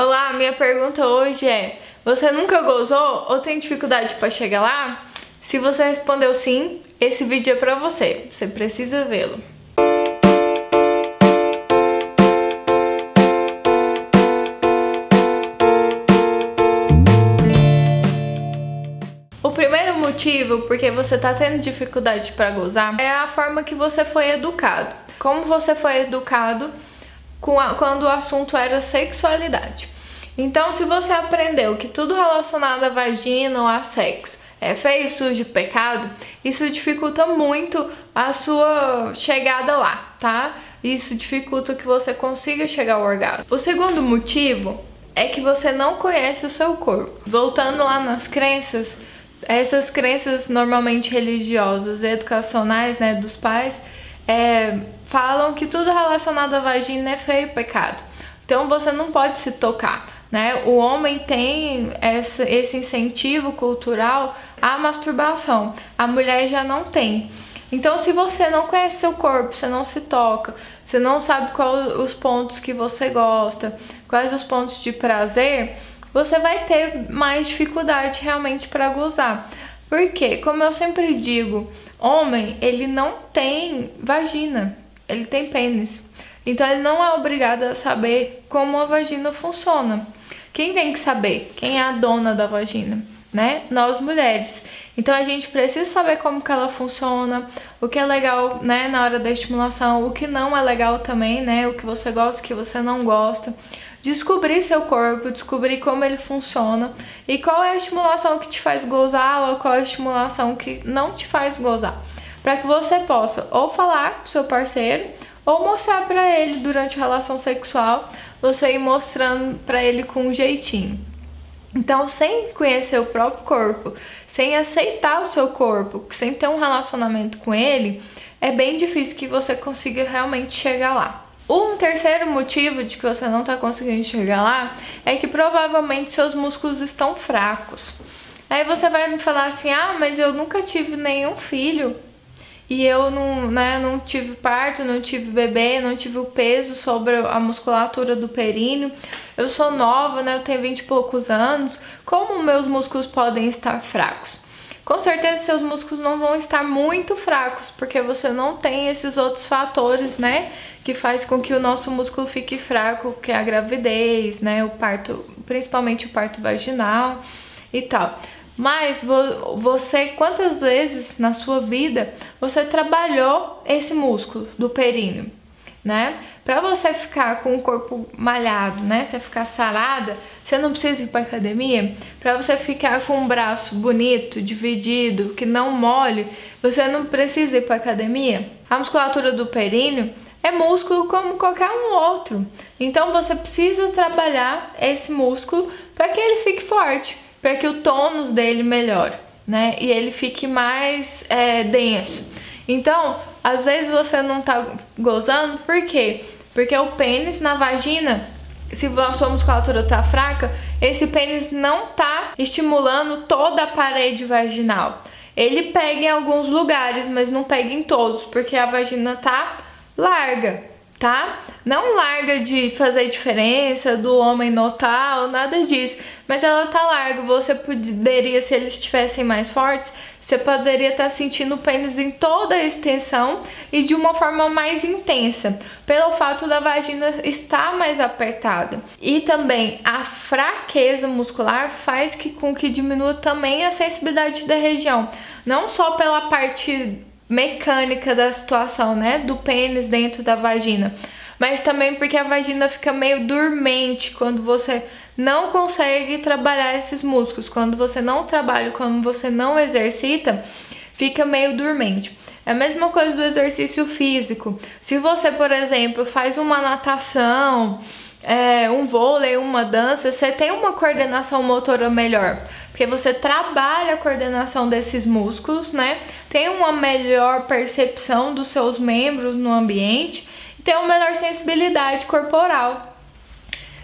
Olá, minha pergunta hoje é: você nunca gozou ou tem dificuldade para chegar lá? Se você respondeu sim, esse vídeo é para você. Você precisa vê-lo. O primeiro motivo porque você tá tendo dificuldade para gozar é a forma que você foi educado. Como você foi educado a, quando o assunto era sexualidade. Então, se você aprendeu que tudo relacionado à vagina ou a sexo é feio, sujo, pecado, isso dificulta muito a sua chegada lá, tá? Isso dificulta que você consiga chegar ao orgasmo. O segundo motivo é que você não conhece o seu corpo. Voltando lá nas crenças, essas crenças normalmente religiosas, educacionais, né, dos pais, é, falam que tudo relacionado à vagina é feio pecado. Então você não pode se tocar, né? O homem tem essa, esse incentivo cultural à masturbação, a mulher já não tem. Então, se você não conhece seu corpo, você não se toca, você não sabe quais os pontos que você gosta, quais os pontos de prazer, você vai ter mais dificuldade realmente para gozar. Porque, como eu sempre digo, homem, ele não tem vagina, ele tem pênis. Então ele não é obrigado a saber como a vagina funciona. Quem tem que saber? Quem é a dona da vagina, né? Nós mulheres. Então a gente precisa saber como que ela funciona, o que é legal, né, na hora da estimulação, o que não é legal também, né, o que você gosta, o que você não gosta descobrir seu corpo, descobrir como ele funciona e qual é a estimulação que te faz gozar ou qual é a estimulação que não te faz gozar, para que você possa ou falar pro seu parceiro ou mostrar para ele durante a relação sexual, você ir mostrando para ele com um jeitinho. Então, sem conhecer o próprio corpo, sem aceitar o seu corpo, sem ter um relacionamento com ele, é bem difícil que você consiga realmente chegar lá. Um terceiro motivo de que você não está conseguindo chegar lá é que provavelmente seus músculos estão fracos. Aí você vai me falar assim: ah, mas eu nunca tive nenhum filho e eu não, né, não tive parto, não tive bebê, não tive o peso sobre a musculatura do períneo. Eu sou nova, né, eu tenho 20 e poucos anos. Como meus músculos podem estar fracos? Com certeza seus músculos não vão estar muito fracos, porque você não tem esses outros fatores, né, que faz com que o nosso músculo fique fraco, que é a gravidez, né, o parto, principalmente o parto vaginal e tal. Mas você, quantas vezes na sua vida você trabalhou esse músculo do períneo? Né? Para você ficar com o corpo malhado, né? Você ficar sarada, você não precisa ir para academia. Para você ficar com um braço bonito, dividido, que não mole, você não precisa ir para academia. A musculatura do períneo é músculo como qualquer um outro. Então você precisa trabalhar esse músculo para que ele fique forte, para que o tônus dele melhore, né? E ele fique mais é, denso. Então, às vezes você não tá gozando, por quê? Porque o pênis na vagina, se a sua musculatura tá fraca, esse pênis não tá estimulando toda a parede vaginal. Ele pega em alguns lugares, mas não pega em todos, porque a vagina tá larga, tá? Não larga de fazer diferença, do homem notar ou nada disso, mas ela tá larga. Você poderia, se eles estivessem mais fortes, você poderia estar sentindo o pênis em toda a extensão e de uma forma mais intensa, pelo fato da vagina estar mais apertada. E também a fraqueza muscular faz que, com que diminua também a sensibilidade da região, não só pela parte mecânica da situação, né, do pênis dentro da vagina, mas também porque a vagina fica meio dormente quando você não consegue trabalhar esses músculos, quando você não trabalha, quando você não exercita, fica meio dormente. É a mesma coisa do exercício físico. Se você, por exemplo, faz uma natação, é, um vôlei, uma dança, você tem uma coordenação motora melhor, porque você trabalha a coordenação desses músculos, né? Tem uma melhor percepção dos seus membros no ambiente e tem uma melhor sensibilidade corporal.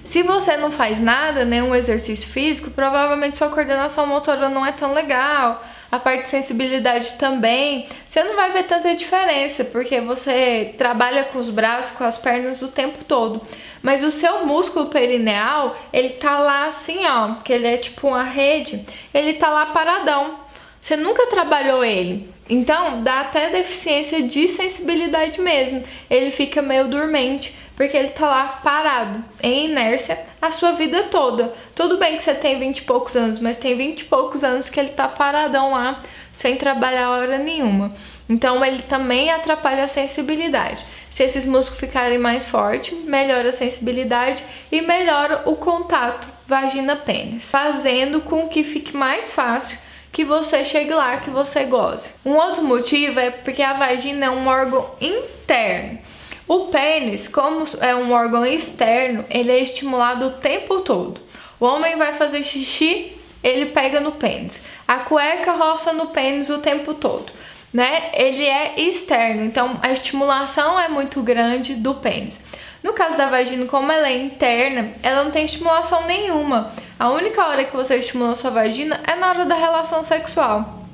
Se você não faz nada, nenhum exercício físico, provavelmente sua coordenação motora não é tão legal, a parte de sensibilidade também, você não vai ver tanta diferença, porque você trabalha com os braços, com as pernas o tempo todo. Mas o seu músculo perineal, ele tá lá assim, ó, que ele é tipo uma rede, ele tá lá paradão. Você nunca trabalhou ele. Então, dá até deficiência de sensibilidade mesmo. Ele fica meio dormente, porque ele tá lá parado, em inércia, a sua vida toda. Tudo bem que você tem 20 e poucos anos, mas tem 20 e poucos anos que ele tá paradão lá, sem trabalhar hora nenhuma. Então, ele também atrapalha a sensibilidade. Se esses músculos ficarem mais fortes, melhora a sensibilidade e melhora o contato vagina-pênis, fazendo com que fique mais fácil que você chegue lá, que você goze. Um outro motivo é porque a vagina é um órgão interno. O pênis, como é um órgão externo, ele é estimulado o tempo todo. O homem vai fazer xixi, ele pega no pênis. A cueca roça no pênis o tempo todo, né? Ele é externo, então a estimulação é muito grande do pênis. No caso da vagina, como ela é interna, ela não tem estimulação nenhuma. A única hora que você estimula sua vagina é na hora da relação sexual.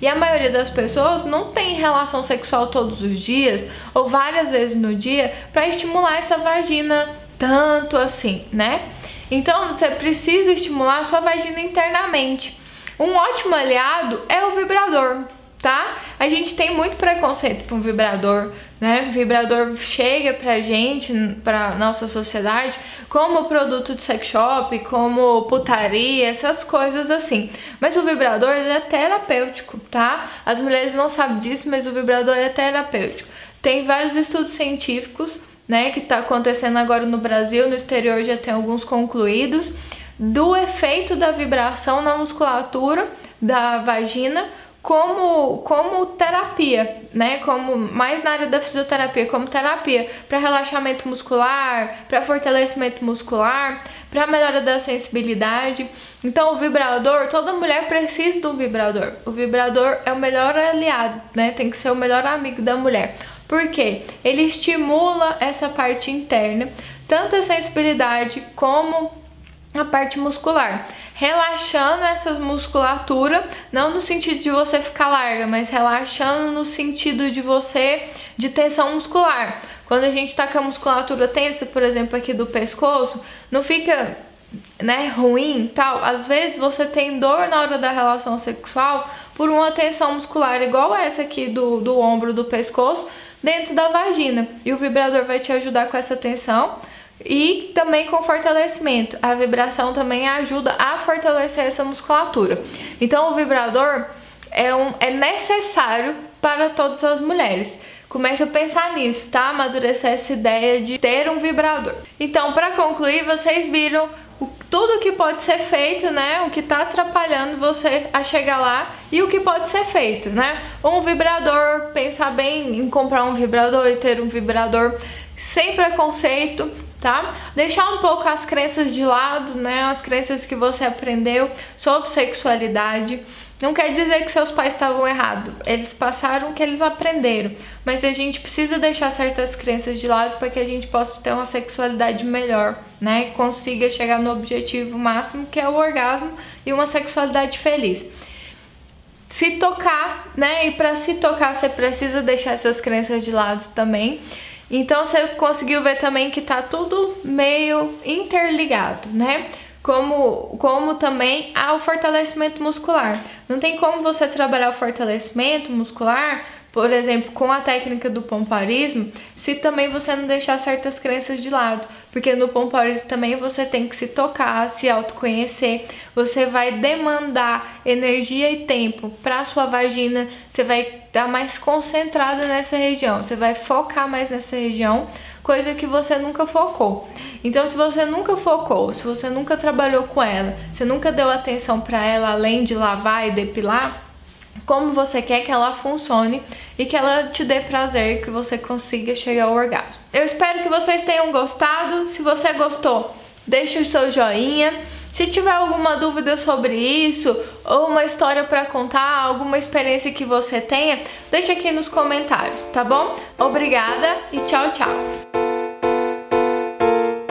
E a maioria das pessoas não tem relação sexual todos os dias ou várias vezes no dia para estimular essa vagina tanto assim, né? Então você precisa estimular sua vagina internamente. Um ótimo aliado é o vibrador tá? A gente tem muito preconceito com vibrador, né? Vibrador chega pra gente, pra nossa sociedade, como produto de sex shop, como putaria, essas coisas assim. Mas o vibrador, ele é terapêutico, tá? As mulheres não sabem disso, mas o vibrador é terapêutico. Tem vários estudos científicos, né, que tá acontecendo agora no Brasil, no exterior já tem alguns concluídos, do efeito da vibração na musculatura da vagina como, como terapia, né? Como mais na área da fisioterapia, como terapia para relaxamento muscular, para fortalecimento muscular, para melhora da sensibilidade. Então, o vibrador, toda mulher precisa do vibrador. O vibrador é o melhor aliado, né? Tem que ser o melhor amigo da mulher. Por quê? Ele estimula essa parte interna, tanto a sensibilidade como a parte muscular, relaxando essa musculatura, não no sentido de você ficar larga, mas relaxando no sentido de você de tensão muscular. Quando a gente tá com a musculatura tensa, por exemplo, aqui do pescoço, não fica né, ruim, tal. Às vezes você tem dor na hora da relação sexual por uma tensão muscular igual essa aqui do, do ombro do pescoço dentro da vagina. E o vibrador vai te ajudar com essa tensão e também com fortalecimento. A vibração também ajuda a fortalecer essa musculatura. Então, o vibrador é, um, é necessário para todas as mulheres. Comece a pensar nisso, tá? Amadurecer essa ideia de ter um vibrador. Então, para concluir, vocês viram o, tudo que pode ser feito, né? O que tá atrapalhando você a chegar lá e o que pode ser feito, né? Um vibrador, pensar bem em comprar um vibrador e ter um vibrador sem preconceito, tá? Deixar um pouco as crenças de lado, né? As crenças que você aprendeu sobre sexualidade. Não quer dizer que seus pais estavam errados, eles passaram o que eles aprenderam, mas a gente precisa deixar certas crenças de lado para que a gente possa ter uma sexualidade melhor, né? E consiga chegar no objetivo máximo que é o orgasmo e uma sexualidade feliz. Se tocar, né? E para se tocar você precisa deixar essas crenças de lado também. Então você conseguiu ver também que tá tudo meio interligado, né? Como, como também há o fortalecimento muscular. Não tem como você trabalhar o fortalecimento muscular por exemplo, com a técnica do pomparismo, se também você não deixar certas crenças de lado, porque no pomparismo também você tem que se tocar, se autoconhecer, você vai demandar energia e tempo para sua vagina, você vai estar mais concentrada nessa região, você vai focar mais nessa região, coisa que você nunca focou. Então, se você nunca focou, se você nunca trabalhou com ela, você nunca deu atenção para ela além de lavar e depilar, como você quer que ela funcione e que ela te dê prazer, que você consiga chegar ao orgasmo. Eu espero que vocês tenham gostado. Se você gostou, deixe o seu joinha. Se tiver alguma dúvida sobre isso ou uma história para contar, alguma experiência que você tenha, deixa aqui nos comentários, tá bom? Obrigada e tchau, tchau.